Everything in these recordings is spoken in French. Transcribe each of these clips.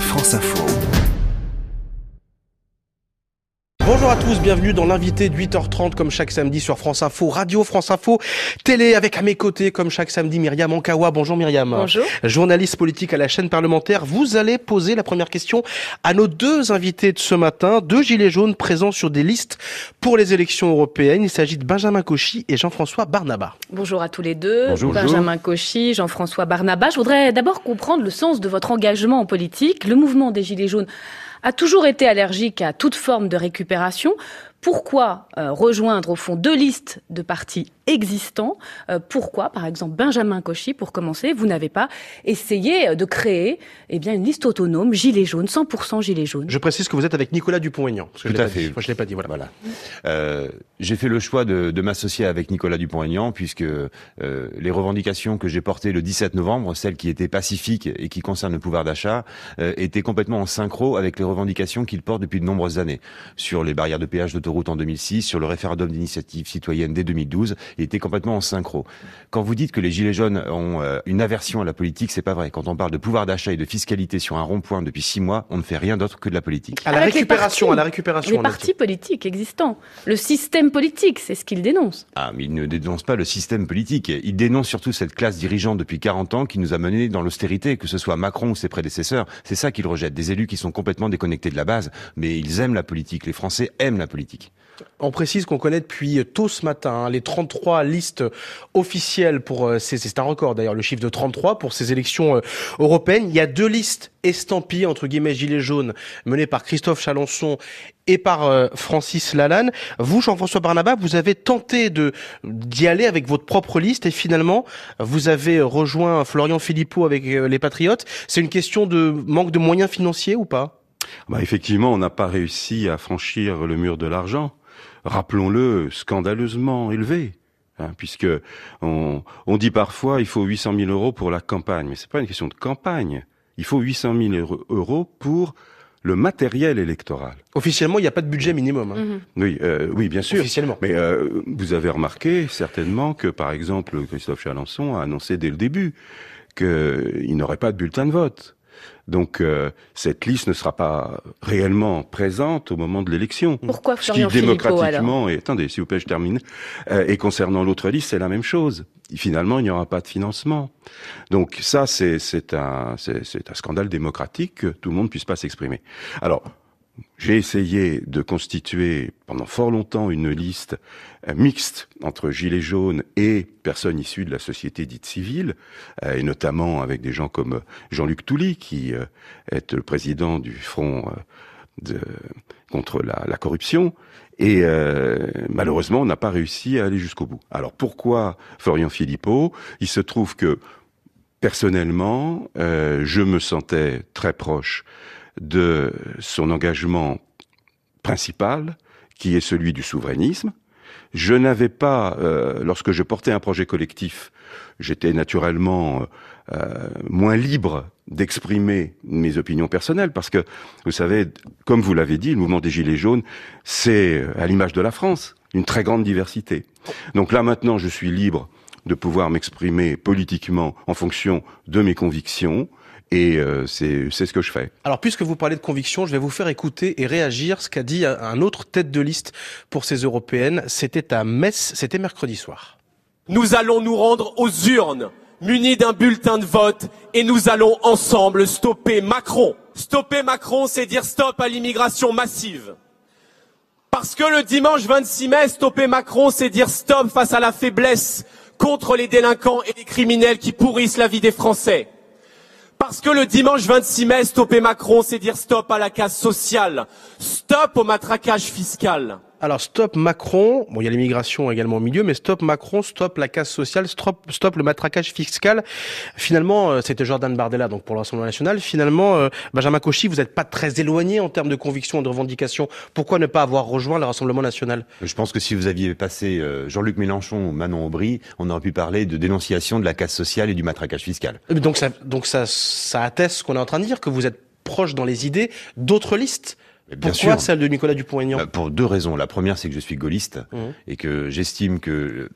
France Info. Bonjour à tous, bienvenue dans l'invité de 8h30 comme chaque samedi sur France Info, Radio France Info, télé avec à mes côtés comme chaque samedi Myriam Ankawa. Bonjour Myriam. Bonjour. Journaliste politique à la chaîne parlementaire. Vous allez poser la première question à nos deux invités de ce matin, deux gilets jaunes présents sur des listes pour les élections européennes. Il s'agit de Benjamin Cauchy et Jean-François Barnaba. Bonjour à tous les deux. Bonjour. Benjamin Cauchy, Jean-François Barnaba. Je voudrais d'abord comprendre le sens de votre engagement en politique. Le mouvement des gilets jaunes a toujours été allergique à toute forme de récupération. Pourquoi euh, rejoindre au fond deux listes de partis existants euh, Pourquoi, par exemple, Benjamin Cauchy, pour commencer, vous n'avez pas essayé euh, de créer eh bien, une liste autonome, Gilets jaunes, 100% Gilets jaunes Je précise que vous êtes avec Nicolas Dupont-Aignan. Tout à fait. dit. Moi, je l'ai pas dit, voilà. Voilà. Euh, j'ai fait le choix de, de m'associer avec Nicolas Dupont-Aignan puisque euh, les revendications que j'ai portées le 17 novembre, celles qui étaient pacifiques et qui concernent le pouvoir d'achat, euh, étaient complètement en synchro avec les revendications qu'il porte depuis de nombreuses années sur les barrières de péage d'autoroute en 2006, sur le référendum d'initiative citoyenne dès 2012, il était complètement en synchro. Quand vous dites que les gilets jaunes ont euh, une aversion à la politique, c'est pas vrai. Quand on parle de pouvoir d'achat et de fiscalité sur un rond-point depuis six mois, on ne fait rien d'autre que de la politique. À la Avec récupération, partis. à la récupération. Les partis politiques existants, le système politique, c'est ce qu'ils dénoncent. Ah, mais il ne dénonce pas le système politique. Il dénonce surtout cette classe dirigeante depuis 40 ans qui nous a menés dans l'austérité, que ce soit Macron ou ses prédécesseurs. C'est ça qu'il rejette. Des élus qui sont complètement déconnectés de la base. Mais ils aiment la politique. Les Français aiment la politique. On précise qu'on connaît depuis tôt ce matin hein, les 33 listes officielles pour euh, ces- c'est un record d'ailleurs le chiffre de 33 pour ces élections euh, européennes. Il y a deux listes estampillées entre guillemets gilets jaunes menées par Christophe Chalençon et par euh, Francis Lalanne. Vous Jean-François Barnaba, vous avez tenté de d'y aller avec votre propre liste et finalement vous avez rejoint Florian Philippot avec les Patriotes. C'est une question de manque de moyens financiers ou pas? Bah effectivement, on n'a pas réussi à franchir le mur de l'argent. Rappelons-le, scandaleusement élevé. hein, puisque on, on dit parfois il faut 800 000 euros pour la campagne, mais c'est pas une question de campagne. Il faut 800 000 euro- euros pour le matériel électoral. Officiellement, il n'y a pas de budget minimum. hein. Mhm. Oui, euh, oui, bien sûr. Officiellement. Mais euh, vous avez remarqué certainement que, par exemple, Christophe Chalençon a annoncé dès le début qu'il n'aurait pas de bulletin de vote. Donc euh, cette liste ne sera pas réellement présente au moment de l'élection. Pourquoi Ce qui Philippot alors démocratiquement, et attendez, s'il vous plaît, je termine. Euh, et concernant l'autre liste, c'est la même chose. Finalement, il n'y aura pas de financement. Donc ça, c'est un un scandale démocratique que tout le monde puisse pas s'exprimer. Alors. J'ai essayé de constituer pendant fort longtemps une liste euh, mixte entre gilets jaunes et personnes issues de la société dite civile, euh, et notamment avec des gens comme Jean-Luc Touly, qui euh, est le président du Front contre la, corruption. Et malheureusement, on n'a pas réussi à aller jusqu'au bout. Alors pourquoi Florian Philippot? Il se trouve que personnellement, je me sentais très proche de son engagement principal, qui est celui du souverainisme. Je n'avais pas, euh, lorsque je portais un projet collectif, j'étais naturellement euh, moins libre d'exprimer mes opinions personnelles, parce que, vous savez, comme vous l'avez dit, le mouvement des Gilets jaunes, c'est, euh, à l'image de la France, une très grande diversité. Donc là, maintenant, je suis libre de pouvoir m'exprimer politiquement en fonction de mes convictions, et euh, c'est c'est ce que je fais. Alors, puisque vous parlez de conviction, je vais vous faire écouter et réagir ce qu'a dit un- un autre tête de liste pour ces européennes. C'était à Metz, c'était mercredi soir. Nous allons nous rendre aux urnes, munis d'un bulletin de vote, et nous allons ensemble stopper Macron. Stopper Macron, c'est dire stop à l'immigration massive. Parce que le dimanche 26 mai, stopper Macron, c'est dire stop face à la faiblesse contre les délinquants et les criminels qui pourrissent la vie des Français. Parce que le dimanche 26 mai, stopper Macron, c'est dire stop à la casse sociale, stop au matraquage fiscal. Alors, stop Macron. Bon, il y a l'immigration également au milieu, mais stop Macron, stop la casse sociale, stop, stop le matraquage fiscal. Finalement, euh, c'était Jordan Bardella, donc pour le Rassemblement national. Finalement, euh, Benjamin Cauchy, vous n'êtes pas très éloigné en termes de conviction et de revendication. Pourquoi ne pas avoir rejoint le Rassemblement national? Je pense que si vous aviez passé euh, Jean-Luc Mélenchon ou Manon Aubry, on aurait pu parler de dénonciation de la casse sociale et du matraquage fiscal. Donc, ça, donc ça, ça atteste ce qu'on est en train de dire, que vous êtes proche dans les idées d'autres listes. Mais bien Pourquoi sûr. celle de Nicolas Dupont-Aignan? Euh, Pour deux raisons. La première, c'est que je suis gaulliste Mhm. et que j'estime que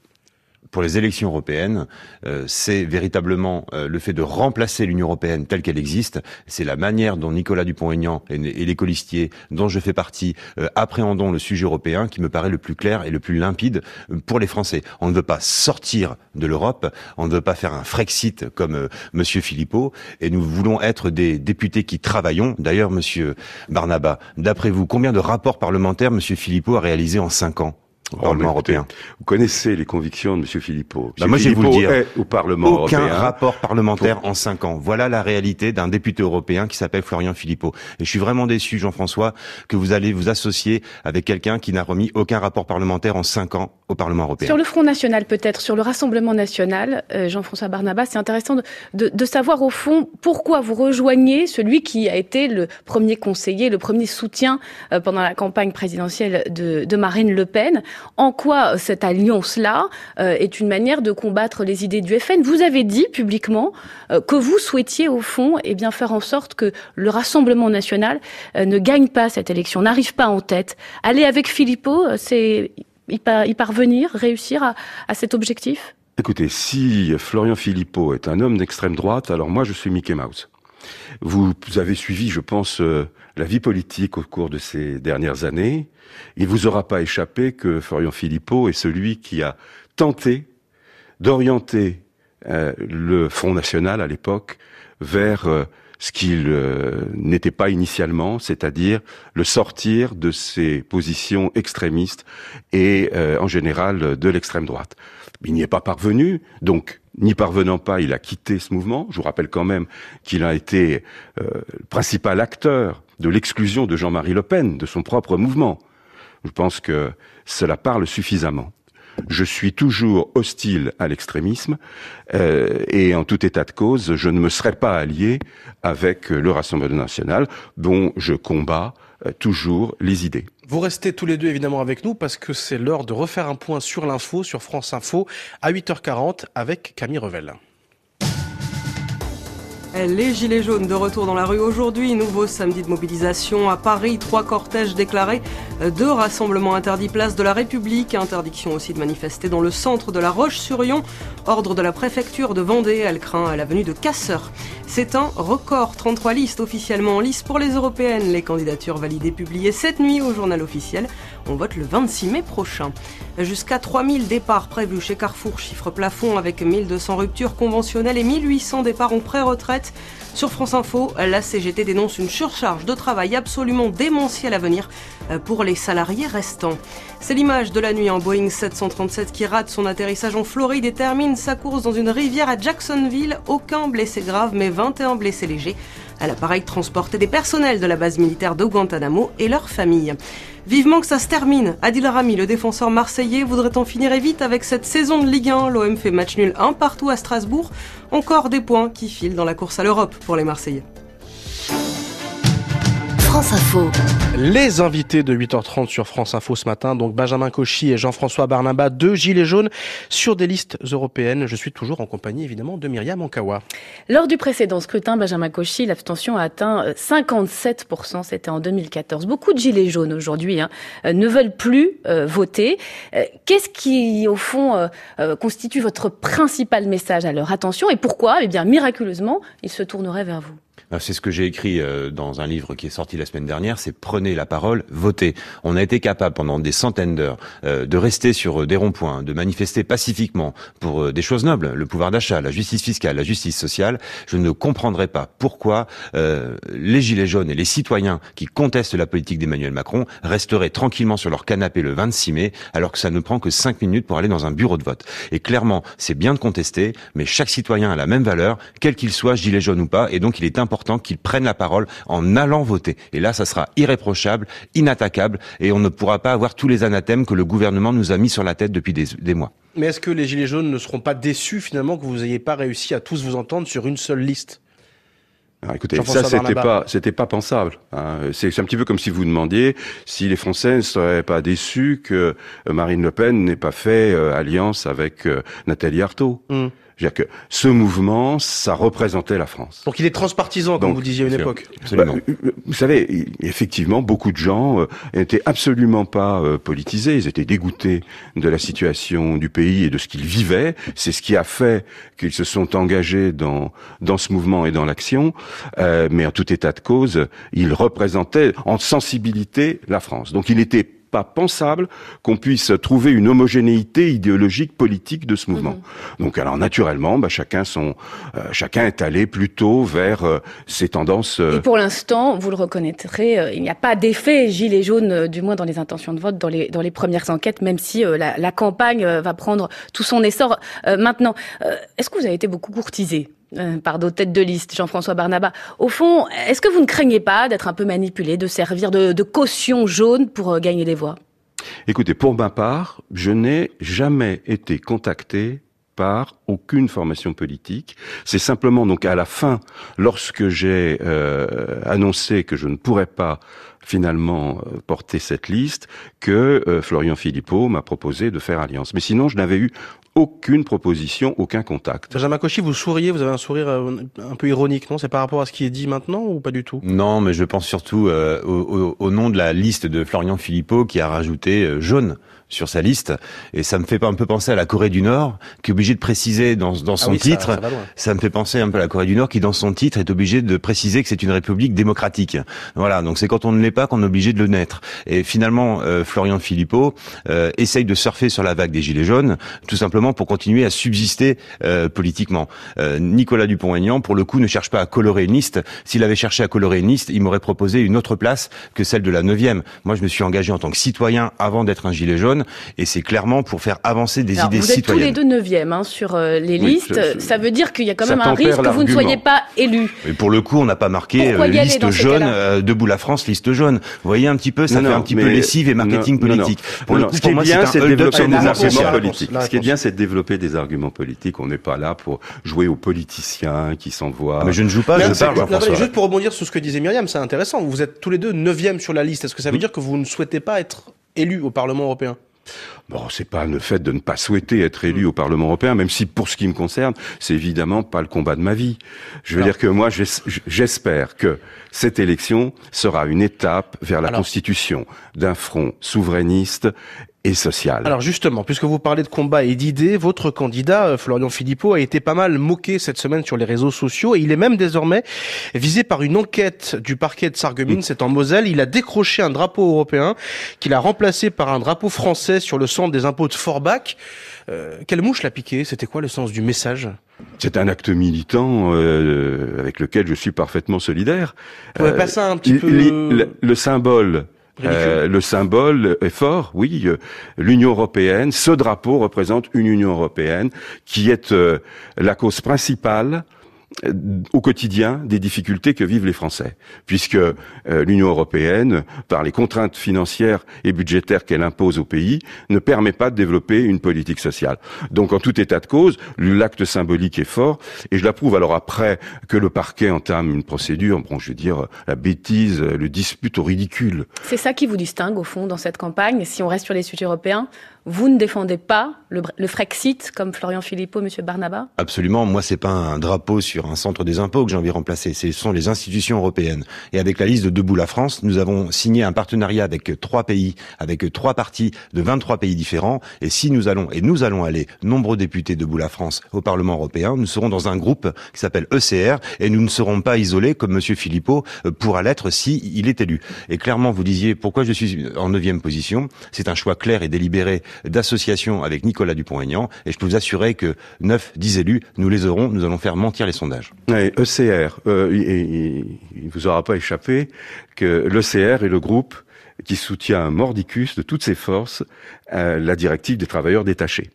pour les élections européennes, euh, c'est véritablement euh, le fait de remplacer l'Union européenne telle qu'elle existe. C'est la manière dont Nicolas Dupont-Aignan et, les colistiers dont je fais partie euh, appréhendons le sujet européen qui me paraît le plus clair et le plus limpide pour les Français. On ne veut pas sortir de l'Europe, on ne veut pas faire un Frexit comme Monsieur Philippot, et nous voulons être des députés qui travaillons. D'ailleurs, Monsieur Barnaba, d'après vous, combien de rapports parlementaires Monsieur Philippot a réalisé en cinq ans? Au Parlement européen. Vous connaissez les convictions de M. Philippot. Bah, moi, je vais vous le dire. au Parlement Aucun rapport parlementaire en cinq ans. Voilà la réalité d'un député européen qui s'appelle Florian Philippot. Et je suis vraiment déçu, Jean-François, que vous allez vous associer avec quelqu'un qui n'a remis aucun rapport parlementaire en cinq ans au Parlement européen. Sur le Front National, peut-être, sur le Rassemblement National, euh, Jean-François Barnabas, c'est intéressant de, de, de, savoir au fond pourquoi vous rejoignez celui qui a été le premier conseiller, le premier soutien euh, pendant la campagne présidentielle de, de Marine Le Pen en quoi cette alliance-là euh, est une manière de combattre les idées du FN. Vous avez dit publiquement euh, que vous souhaitiez au fond eh bien faire en sorte que le Rassemblement national euh, ne gagne pas cette élection, n'arrive pas en tête. Aller avec Philippot, c'est y parvenir, réussir à, à cet objectif? Écoutez, si Florian Philippot est un homme d'extrême droite, alors moi je suis Mickey Mouse. Vous avez suivi, je pense, la vie politique au cours de ces dernières années. Il vous aura pas échappé que Florian Philippot est celui qui a tenté d'orienter euh, le Front National à l'époque vers euh, ce qu'il euh, n'était pas initialement, c'est-à-dire le sortir de ses positions extrémistes et en général de l'extrême droite. Il n'y est pas parvenu, donc n'y parvenant pas, il a quitté ce mouvement. Je vous rappelle quand même qu'il a été le principal acteur de l'exclusion de Jean-Marie Le Pen de son propre mouvement. Je pense que cela parle suffisamment. Je suis toujours hostile à l'extrémisme euh, et en tout état de cause, je ne me serais pas allié avec le Rassemblement national dont je combats euh, toujours les idées. Vous restez tous les deux évidemment avec nous parce que c'est l'heure de refaire un point sur l'info, sur France Info, à 8h40 avec Camille Revel. Les Gilets jaunes de retour dans la rue aujourd'hui. Nouveau samedi de mobilisation à Paris. Trois cortèges déclarés. Deux rassemblements interdits place de la République. Interdiction aussi de manifester dans le centre de la Roche-sur-Yon. Ordre de la préfecture de Vendée. Elle craint à la venue de casseurs. C'est un record. 33 listes officiellement en lice pour les européennes. Les candidatures validées publiées cette nuit au journal officiel. On vote le 26 mai prochain. Jusqu'à 3000 départs prévus chez Carrefour, chiffre plafond avec 1200 ruptures conventionnelles et 1800 départs en pré-retraite. Sur France Info, la CGT dénonce une surcharge de travail absolument démentielle à venir euh, pour les salariés restants. C'est l'image de la nuit en Boeing 737 qui rate son atterrissage en Floride et termine sa course dans une rivière à Jacksonville. Aucun blessé grave, mais 21 blessés légers. À l'appareil transportait des personnels de la base militaire de Guantanamo et leurs familles. Vivement que ça se termine. Adil Rami, le défenseur marseillais, voudrait en finir vite avec cette saison de Ligue 1. L'OM fait match nul un partout à Strasbourg. Encore des points qui filent dans la course à l'Europe pour les Marseillais. France Info. Les invités de 8h30 sur France Info ce matin, donc Benjamin Cauchy et Jean-François Barnaba, deux gilets jaunes sur des listes européennes. Je suis toujours en compagnie évidemment de Myriam Ankawa. Lors du précédent scrutin, Benjamin Cauchy, l'abstention a atteint 57%, c'était en 2014. Beaucoup de gilets jaunes aujourd'hui hein, euh, ne veulent plus euh, voter. Euh, qu'est-ce qui, au fond, constitue votre principal message à leur attention et pourquoi, eh bien, miraculeusement, ils se tourneraient vers vous c'est ce que j'ai écrit euh, dans un livre qui est sorti la semaine dernière, c'est prenez la parole, votez. On a été capable pendant des centaines d'heures euh, de rester sur euh, des ronds-points, de manifester pacifiquement pour des choses nobles, le pouvoir d'achat, la justice fiscale, la justice sociale. Je ne comprendrai pas pourquoi les gilets jaunes et les citoyens qui contestent la politique d'Emmanuel Macron resteraient tranquillement sur leur canapé le 26 mai, alors que ça ne prend que 5 minutes pour aller dans un bureau de vote. Et clairement, c'est bien de contester, mais chaque citoyen a la même valeur, quel qu'il soit, gilet jaune ou pas, et donc il est important qu'ils prennent la parole en allant voter. Et là, ça sera irréprochable, inattaquable, et on ne pourra pas avoir tous les anathèmes que le gouvernement nous a mis sur la tête depuis des, mois. Mais est-ce que les Gilets jaunes ne seront pas déçus finalement que vous n'ayez pas réussi à tous vous entendre sur une seule liste? Alors écoutez, ça c'était pas c'était pas pensable. Hein. C'est un petit peu comme si vous demandiez si les Français ne seraient pas déçus que Marine Le Pen n'ait pas fait euh, alliance avec euh, Nathalie Arthaud. Hum C'est-à-dire que ce mouvement, ça représentait la France. Donc il est transpartisan, comme Donc, vous disiez à une sûr. époque. Absolument. Bah, euh, vous savez, effectivement, beaucoup de gens euh, n'étaient absolument pas euh, politisés. Ils étaient dégoûtés de la situation du pays et de ce qu'ils vivaient. C'est ce qui a fait qu'ils se sont engagés dans dans ce mouvement et dans l'action. Euh, mais en tout état de cause, ils représentaient en sensibilité la France. Donc il n'était pas pensable qu'on puisse trouver une homogénéité idéologique politique de ce mouvement. Donc alors naturellement, bah, chacun son euh, chacun est allé plutôt vers euh, ces tendances euh, Et pour l'instant, vous le reconnaîtrez, euh, il n'y a pas d'effet gilet jaune, euh, du moins dans les intentions de vote, dans les, dans les premières enquêtes, même si euh, la, la campagne euh, va prendre tout son essor euh, maintenant. Euh, Est-ce que vous avez été beaucoup courtisé? Euh, par d'autres têtes de liste, Jean-François Barnaba Au fond, est-ce que vous ne craignez pas d'être un peu manipulé, de servir de, caution jaune pour euh, gagner des voix? Écoutez, pour ma part, je n'ai jamais été contacté par aucune formation politique. C'est simplement donc à la fin, lorsque j'ai euh, annoncé que je ne pourrais pas finalement euh, porter cette liste, que Florian Philippot m'a proposé de faire alliance. Mais sinon, je n'avais eu aucune proposition, aucun contact. Benjamin Cauchy, vous souriez, vous avez un sourire euh, un peu ironique, non? C'est par rapport à ce qui est dit maintenant ou pas du tout? Non, mais je pense surtout euh, au, au- au nom de la liste de Florian Philippot qui a rajouté euh, jaune sur sa liste. Et ça me fait pas un peu penser à la Corée du Nord, qui est obligée de préciser dans, dans son Ah oui, ça- titre. ça. Ça me fait penser un peu à la Corée du Nord qui, dans son titre, est obligée de préciser que c'est une république démocratique. Voilà, donc c'est quand on ne l'est pas qu'on est obligé de le naître. Et finalement, euh, Florian Philippot euh, essaye de surfer sur la vague des Gilets jaunes, tout simplement pour continuer à subsister euh, politiquement. Euh, Nicolas Dupont-Aignan, pour le coup, ne cherche pas à colorer une liste. S'il avait cherché à colorer une liste, il m'aurait proposé une autre place que celle de la neuvième. Moi, je me suis engagé en tant que citoyen avant d'être un gilet jaune, et c'est clairement pour faire avancer des Alors, idées Vous êtes tous les citoyennes. deux neuvièmes hein, sur euh, les Oui, listes. je- je- Ça veut dire qu'il y a quand même un risque que vous ne soyez pas élu. Et pour le coup, on n'a pas marqué euh, liste jaune, euh, debout la France, liste jaune. Vous voyez un petit peu, ça Non, fait non, un petit peu mais- lessive et marketing non, non, non. politique. Pour Non, le non, coup, ce qui pour est moi, bien, c'est un de hold-up sur des arguments politiques. Ce qui est bien, c'est de développer des arguments politiques. On n'est pas là pour jouer aux politiciens qui s'envoient. Mais je ne joue pas, je parle, Jean-François. Juste pour rebondir sur ce que disait Myriam, c'est intéressant. Vous êtes tous les deux neuvième sur la liste. Est-ce que ça veut dire que vous ne souhaitez pas être élu au Parlement européen? Bon, c'est pas le fait de ne pas souhaiter être élu au Parlement européen, même si pour ce qui me concerne, c'est évidemment pas le combat de ma vie. Je veux Alors- dire que moi, j'es- j'espère que cette élection sera une étape vers la Alors- constitution d'un front souverainiste et social. Alors justement, puisque vous parlez de combat et d'idées, votre candidat, euh, Florian Philippot, a été pas mal moqué cette semaine sur les réseaux sociaux et il est même désormais visé par une enquête du parquet de Sarreguemines, c'est en Moselle. Il a décroché un drapeau européen qu'il a remplacé par un drapeau français sur le centre des impôts de Forbach. Euh, quelle mouche l'a piqué? C'était quoi le sens du message? C'est un acte militant euh, avec lequel je suis parfaitement solidaire. Vous Euh, pas ça un petit peu le symbole. Euh, le symbole est fort, oui. euh, L'Union européenne, ce drapeau représente une Union européenne qui est euh, la cause principale au quotidien des difficultés que vivent les Français, puisque euh, l'Union européenne, par les contraintes financières et budgétaires qu'elle impose au pays, ne permet pas de développer une politique sociale. Donc, en tout état de cause, l'acte symbolique est fort, et je l'approuve. Alors après que le parquet entame une procédure, bon, je veux dire, la bêtise, le dispute au ridicule. C'est ça qui vous distingue, au fond, dans cette campagne. Si on reste sur les sujets européens, vous ne défendez pas le, Frexit, comme Florian Philippot, Monsieur Barnaba? Absolument. Moi, c'est pas un drapeau sur un centre des impôts que j'ai envie de remplacer. Ce sont les institutions européennes. Et avec la liste de Debout la France, nous avons signé un partenariat avec trois pays, avec trois partis de 23 pays différents. Et si nous allons, et nous allons aller, nombreux députés Debout la France au Parlement européen, nous serons dans un groupe qui s'appelle ECR et nous ne serons pas isolés comme Monsieur Philippot euh, pourra l'être si il est élu. Et clairement, vous disiez pourquoi je suis en neuvième position? C'est un choix clair et délibéré d'association avec Nicolas Dupont-Aignan. Et je peux vous assurer que 9, 10 élus, nous les aurons, nous allons faire mentir les sondages. Ouais, ECR, euh, il, il- il vous aura pas échappé que l'ECR est le groupe qui soutient mordicus de toutes ses forces euh, la directive des travailleurs détachés.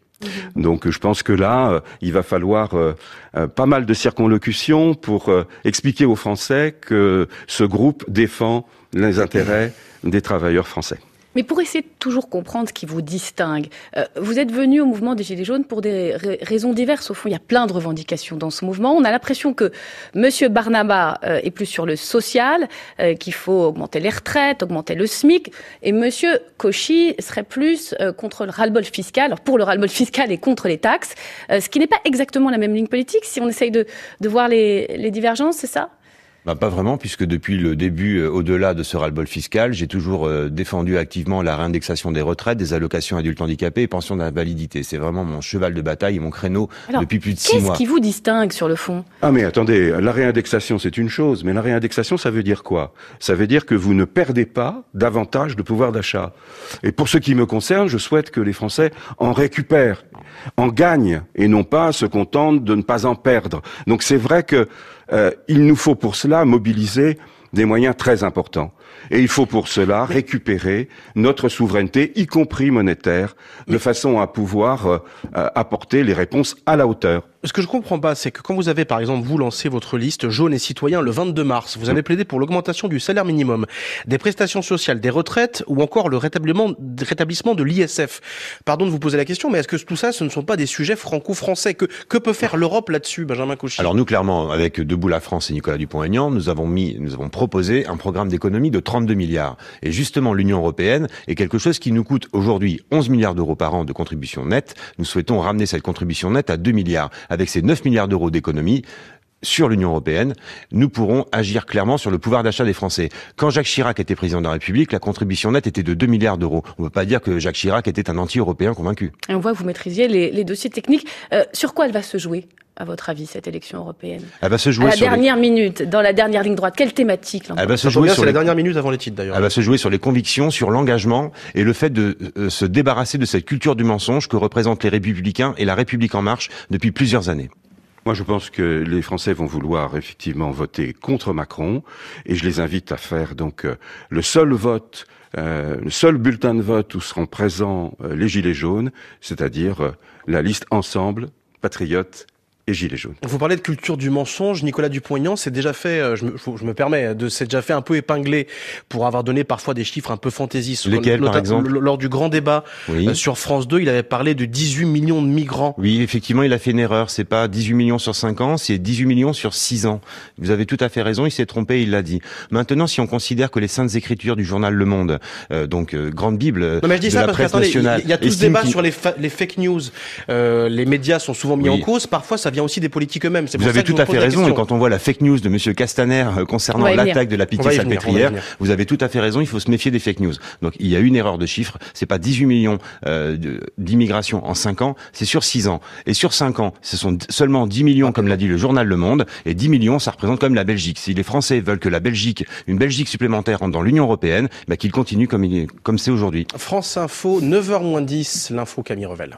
Donc je pense que là, euh, il va falloir euh, euh, pas mal de circonlocutions pour euh, expliquer aux Français que ce groupe défend les intérêts des travailleurs français. Mais pour essayer de toujours comprendre ce qui vous distingue, euh, vous êtes venu au mouvement des Gilets jaunes pour des raisons diverses. Au fond, il y a plein de revendications dans ce mouvement. On a l'impression que Monsieur Barnaba euh, est plus sur le social, euh, qu'il faut augmenter les retraites, augmenter le SMIC, et Monsieur Cauchy serait plus contre le ras-le-bol fiscal, alors pour le ras-le-bol fiscal et contre les taxes, ce qui n'est pas exactement la même ligne politique. Si on essaye de, de voir les, les divergences, c'est ça? Bah, pas vraiment, puisque depuis le début, euh, au-delà de ce ras-le-bol fiscal, j'ai toujours euh, défendu activement la réindexation des retraites, des allocations adultes handicapés et pensions d'invalidité. C'est vraiment mon cheval de bataille et mon créneau depuis plus de six mois. Qu'est-ce qui vous distingue sur le fond? Ah mais attendez, la réindexation c'est une chose, mais la réindexation ça veut dire quoi? Ça veut dire que vous ne perdez pas davantage de pouvoir d'achat. Et pour ce qui me concerne, je souhaite que les Français en récupèrent, en gagnent, et non pas se contentent de ne pas en perdre. Donc c'est vrai que il nous faut pour cela mobiliser des moyens très importants. Et il faut pour cela récupérer notre souveraineté, y compris monétaire, de façon à pouvoir euh, apporter les réponses à la hauteur. Ce que je comprends pas, c'est que quand vous avez, par exemple, vous lancé votre liste jaune et citoyen le 22 mars, vous avez plaidé pour l'augmentation du salaire minimum, des prestations sociales, des retraites ou encore le rétablissement, rétablissement de l'ISF. Pardon de vous poser la question, mais est-ce que tout ça, ce ne sont pas des sujets franco-français? Que, que peut faire l'Europe là-dessus, Benjamin Cauchy? Alors nous, clairement, avec Debout la France et Nicolas Dupont-Aignan, nous avons mis, nous avons proposé un programme d'économie de 32 milliards. Et justement, l'Union européenne est quelque chose qui nous coûte aujourd'hui 11 milliards d'euros par an de contribution nette. Nous souhaitons ramener cette contribution nette à 2 milliards avec ces 9 milliards d'euros d'économies sur l'Union européenne, nous pourrons agir clairement sur le pouvoir d'achat des Français. Quand Jacques Chirac était président de la République, la contribution nette était de 2 milliards d'euros. On ne peut pas dire que Jacques Chirac était un anti-européen convaincu. Et on voit que vous maîtrisiez les, dossiers techniques. Euh, sur quoi elle va se jouer? À votre avis, cette élection européenne Elle va se jouer à la dernière minute, dans la dernière ligne droite. Quelle thématique Elle va se jouer sur la dernière minute avant les titres d'ailleurs. Elle va se jouer sur les convictions, sur l'engagement et le fait de euh, se débarrasser de cette culture du mensonge que représentent les Républicains et la République en marche depuis plusieurs années. Moi, je pense que les Français vont vouloir effectivement voter contre Macron, et je les invite à faire donc euh, le seul vote, euh, le seul bulletin de vote où seront présents euh, les gilets jaunes, c'est-à-dire la liste ensemble, patriotes et Gilets jaunes. Vous parlez de culture du mensonge. Nicolas Dupont-Aignan s'est déjà fait, euh, je me, je me permets, de s'est déjà fait un peu épingler pour avoir donné parfois des chiffres un peu fantaisistes. Lesquels, par exemple Lors du grand débat euh, sur France 2, il avait parlé de 18 millions de migrants. Oui, effectivement, il a fait une erreur. C'est pas 18 millions sur 5 ans, c'est 18 millions sur 6 ans. Vous avez tout à fait raison, il s'est trompé, il l'a dit. Maintenant, si on considère que les saintes écritures du journal Le Monde, euh, donc grande bible non, mais je dis de ça la parce presse nationale, il y a tout ce débat sur les, les fake news. les médias sont souvent mis en cause. Parfois, ça vient aussi des politiques eux-mêmes. Vous avez tout à fait raison. Et quand on voit la fake new de Monsieur Castaner euh, concernant l'attaque de la pitié salpêtrière, vous avez tout à fait raison. Il faut se méfier des fake news. Donc il y a une erreur de chiffre. C'est pas 18 millions euh, d'immigration en 5 ans, c'est sur 6 ans. Et sur 5 ans, ce sont seulement 10 millions, comme l'a dit le journal Le Monde. Et 10 millions, ça représente comme la Belgique. Si les Français veulent que la Belgique, une Belgique supplémentaire, rentre dans l'Union européenne, bah, qu'ils continuent comme comme c'est aujourd'hui. France Info, 9h 10, l'info Camille Revel.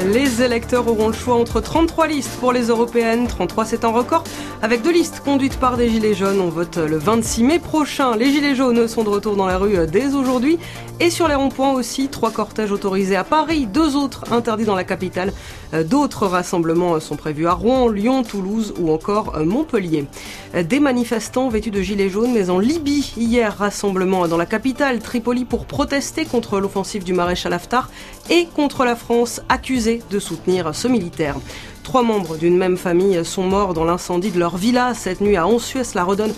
Les électeurs auront le choix entre 33 listes pour les européennes. 33, c'est un record. Avec deux listes conduites par des Gilets jaunes, on vote le 26 mai prochain. Les Gilets jaunes sont de retour dans la rue dès aujourd'hui. Et sur les ronds-points aussi, trois cortèges autorisés à Paris, deux autres interdits dans la capitale. D'autres rassemblements sont prévus à Rouen, Lyon, Toulouse ou encore Montpellier. Des manifestants vêtus de gilets jaunes, mais en Libye. Hier, rassemblement dans la capitale, Tripoli, pour protester contre l'offensive du maréchal Haftar et contre la France accusée de soutenir ce militaire. Trois membres d'une même famille sont morts dans l'incendie de leur villa cette nuit à Ansuès, la redonne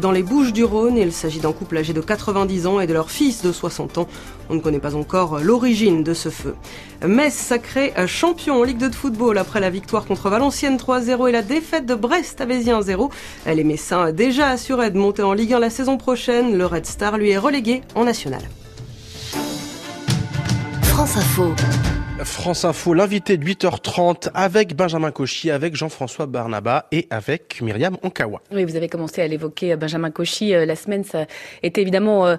dans les Bouches du Rhône. Il s'agit d'un couple âgé de 90 ans et de leur fils de 60 ans. On ne connaît pas encore l'origine de ce feu. Metz sacré champion en Ligue de football après la victoire contre Valenciennes 3-0 et la défaite de Brest à Béziers 1-0. Les Messins déjà assurés de monter en Ligue 1 la saison prochaine. Le Red Star lui est relégué en national. France Info. France Info, l'invité de 8h30 avec Benjamin Cauchy, avec Jean-François Barnaba et avec Myriam Onkawa. Oui, vous avez commencé à l'évoquer, euh, Benjamin Cauchy. Euh, la semaine, ça était évidemment euh,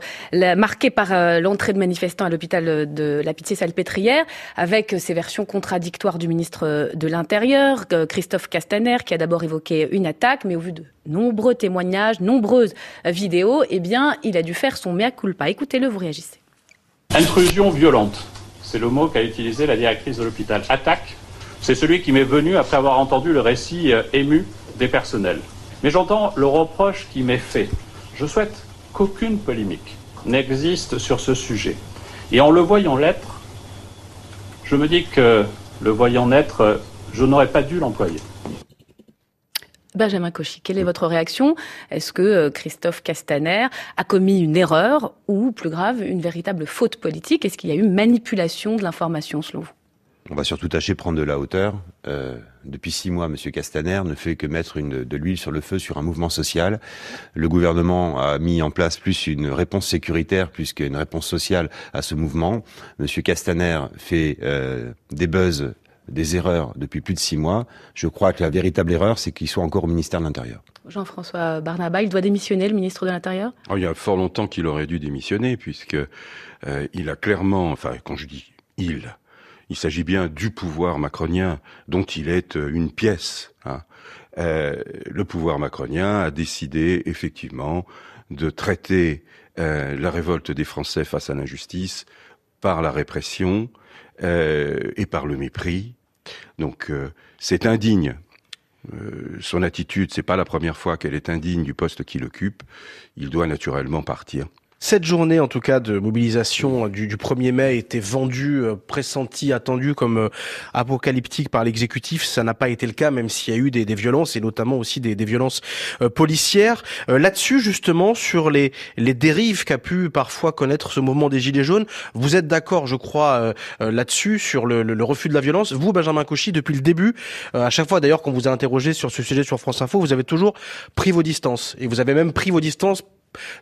marquée par l'entrée de manifestants à l'hôpital de la Pitié-Salpêtrière, avec ces versions contradictoires du ministre de l'Intérieur, Christophe Castaner, qui a d'abord évoqué une attaque, mais au vu de nombreux témoignages, nombreuses vidéos, eh bien, il a dû faire son mea culpa. Écoutez-le, vous réagissez. Intrusion violente. C'est le mot qu'a utilisé la directrice de l'hôpital. Attaque, c'est celui qui m'est venu après avoir entendu le récit euh, ému des personnels. Mais j'entends le reproche qui m'est fait. Je souhaite qu'aucune polémique n'existe sur ce sujet. Et en le voyant l'être, je me dis que le voyant naître, je n'aurais pas dû l'employer. Benjamin Cauchy, quelle est votre réaction? Est-ce que euh, Christophe Castaner a commis une erreur ou, plus grave, une véritable faute politique? Est-ce qu'il y a eu manipulation de l'information selon vous? On va surtout tâcher de prendre de la hauteur. Euh, depuis six mois, M. Castaner ne fait que mettre de l'huile sur le feu sur un mouvement social. Le gouvernement a mis en place plus une réponse sécuritaire plus qu'une réponse sociale à ce mouvement. M. Castaner fait euh, des buzz des erreurs depuis plus de six mois. Je crois que la véritable erreur, c'est qu'il soit encore au ministère de l'Intérieur. Jean-François Barnaba, il doit démissionner, le ministre de l'Intérieur? Oh, Il y a fort longtemps qu'il aurait dû démissionner, puisque euh, il a clairement, enfin, quand je dis il, il s'agit bien du pouvoir macronien dont il est euh, une pièce. Hein. Euh, le pouvoir macronien a décidé effectivement de traiter euh, la révolte des Français face à l'injustice par la répression et par le mépris donc euh, c'est indigne. Euh, son attitude, c'est pas la première fois qu'elle est indigne du poste qu'il occupe. Il doit naturellement partir. Cette journée, en tout cas, de mobilisation du, du 1er mai était vendue, euh, pressentie, attendue comme euh, apocalyptique par l'exécutif. Ça n'a pas été le cas, même s'il y a eu des, des, violences et notamment aussi des, des violences euh, policières. Là-dessus, justement, sur les, les dérives qu'a pu parfois connaître ce mouvement des Gilets jaunes, vous êtes d'accord, je crois, là-dessus, sur le, le, refus de la violence. Vous, Benjamin Cauchy, depuis le début, à chaque fois d'ailleurs qu'on vous a interrogé sur ce sujet sur France Info, vous avez toujours pris vos distances. Et vous avez même pris vos distances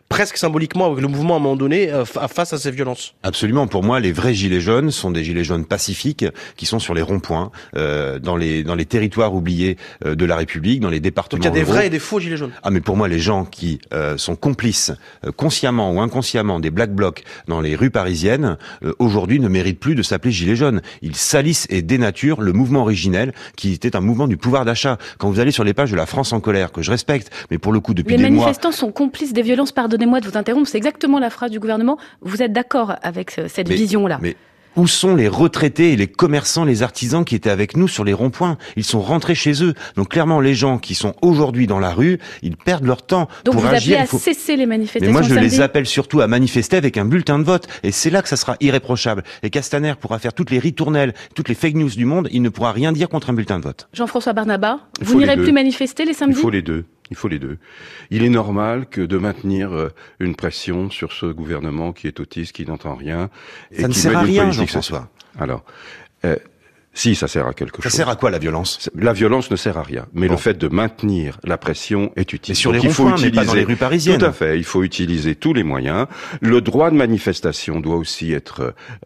presque symboliquement avec le mouvement à un moment donné euh, face à ces violences. Absolument. Pour moi, les vrais gilets jaunes sont des gilets jaunes pacifiques qui sont sur les ronds-points, euh, dans les dans les territoires oubliés euh, de la République, dans les départements. Donc il y a des vrais et des faux gilets jaunes. Ah mais pour moi, les gens qui euh, sont complices euh, consciemment ou inconsciemment des black blocs dans les rues parisiennes aujourd'hui ne méritent plus de s'appeler gilets jaunes. Ils salissent et dénaturent le mouvement originel qui était un mouvement du pouvoir d'achat. Quand vous allez sur les pages de la France en colère que je respecte, mais pour le coup depuis les des mois, les manifestants sont complices des violences pardonnez-moi de vous interrompre, c'est exactement la phrase du gouvernement. Vous êtes d'accord avec euh, cette vision-là Mais où sont les retraités et les commerçants, les artisans qui étaient avec nous sur les ronds-points? Ils sont rentrés chez eux. Donc clairement, les gens qui sont aujourd'hui dans la rue, ils perdent leur temps Donc pour vous agir. Appelez à cesser les manifestations. Mais moi, je samedi. les appelle surtout à manifester avec un bulletin de vote. Et c'est là que ça sera irréprochable. Et Castaner pourra faire toutes les ritournelles, toutes les fake news du monde. Il ne pourra rien dire contre un bulletin de vote. Jean-François Barnaba, vous n'irez plus manifester les samedis Il faut les deux. Il faut les deux. Il est normal que de maintenir euh, une pression sur ce gouvernement qui est autiste, qui n'entend rien. Et ça ne qui sert à rien, Jean-François. Alors, euh, si, ça sert à quelque Ça chose. sert à quoi la violence? La violence ne sert à rien, mais Bon. le fait de maintenir la pression est utile. Mais sur Donc les il faut ronds-points, mais pas utiliser dans les rues parisiennes. Tout à fait. Il faut utiliser tous les moyens. Le droit de manifestation doit aussi être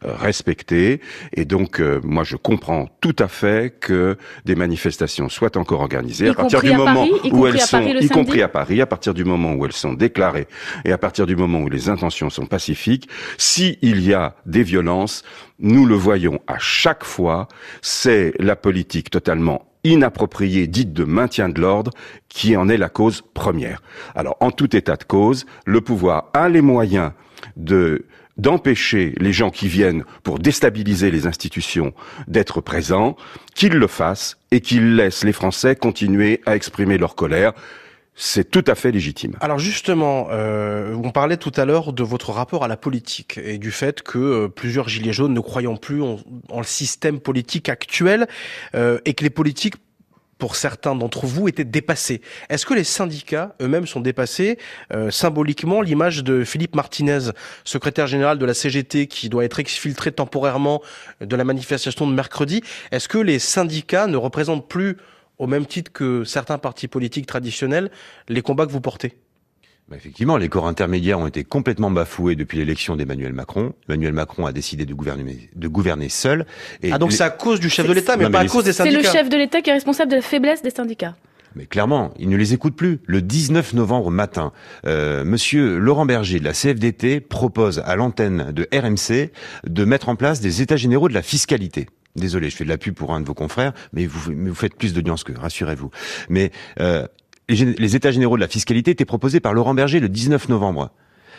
euh, respecté, et donc euh, moi je comprends tout à fait que des manifestations soient encore organisées Y à partir compris du à moment Paris, où elles à sont, y samedi compris à Paris, à partir du moment où elles sont déclarées et à partir du moment où les intentions sont pacifiques. Si il y a des violences, nous le voyons à chaque fois, c'est la politique totalement inappropriée, dite de maintien de l'ordre, qui en est la cause première. Alors, en tout état de cause, le pouvoir a les moyens de d'empêcher les gens qui viennent pour déstabiliser les institutions d'être présents, qu'ils le fassent et qu'ils laissent les Français continuer à exprimer leur colère. C'est tout à fait légitime. Alors justement, euh, on parlait tout à l'heure de votre rapport à la politique et du fait que euh, plusieurs gilets jaunes ne croyant plus en, le système politique actuel euh, et que les politiques pour certains d'entre vous, étaient dépassés. Est-ce que les syndicats eux-mêmes sont dépassés euh, Symboliquement, l'image de Philippe Martinez, secrétaire général de la CGT, qui doit être exfiltré temporairement de la manifestation de mercredi, est-ce que les syndicats ne représentent plus, au même titre que certains partis politiques traditionnels, les combats que vous portez Bah, Effectivement, les corps intermédiaires ont été complètement bafoués depuis l'élection d'Emmanuel Macron. Emmanuel Macron a décidé de gouverner, de gouverner seul. Et Ah donc les- c'est à cause du chef de l'État, mais Non, mais pas à cause des C'est syndicats. le chef de l'État qui est responsable de la faiblesse des syndicats. Mais clairement, il ne les écoute plus. Le 19 novembre matin, euh, Monsieur Laurent Berger de la CFDT propose à l'antenne de RMC de mettre en place des états généraux de la fiscalité. Désolé, je fais de la pub pour un de vos confrères, mais vous, mais vous faites plus d'audience que, rassurez-vous. Mais euh, les, les états généraux de la fiscalité étaient proposés par Laurent Berger le 19 novembre.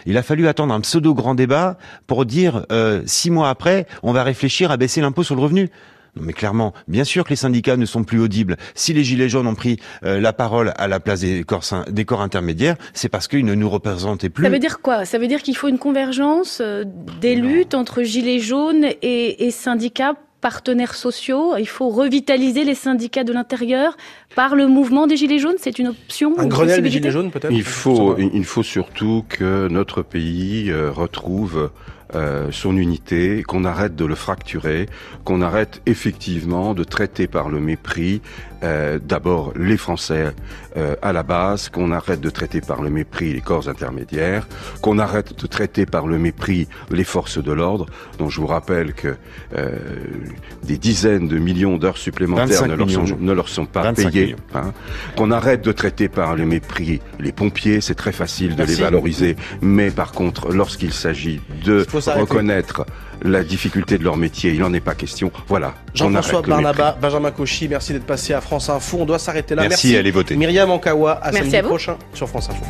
Il a fallu attendre un pseudo grand débat pour dire euh, six mois après, on va réfléchir à baisser l'impôt sur le revenu. Non mais clairement, bien sûr que les syndicats ne sont plus audibles. Si les Gilets jaunes ont pris euh, la parole à la place des corps, des corps intermédiaires, c'est parce qu'ils ne nous représentaient plus. Ça veut dire quoi? Ça veut dire qu'il faut une convergence euh, des luttes entre Gilets jaunes et, et syndicats partenaires sociaux. Il faut revitaliser les syndicats de l'intérieur par le mouvement des Gilets jaunes. C'est une option. Un Grenelle des Gilets jaunes peut-être. Il faut, il faut surtout que notre pays euh, retrouve euh, son unité, qu'on arrête de le fracturer, qu'on arrête effectivement de traiter par le mépris euh, d'abord les Français euh, à la base, qu'on arrête de traiter par le mépris les corps intermédiaires, qu'on arrête de traiter par le mépris les forces de l'ordre, dont je vous rappelle que des dizaines de millions d'heures supplémentaires ne leur, sont, ne leur, sont, pas payées, hein, qu'on arrête de traiter par le mépris les pompiers, c'est très facile de les valoriser, mais par contre, lorsqu'il s'agit de reconnaître la difficulté de leur métier. Il n'en est pas question. Voilà. Jean-François Barnaba, Benjamin Cauchy, merci d'être passé à France Info. On doit s'arrêter là. Merci, merci. allez voter. Myriam Ankawa, à samedi prochain sur France Info.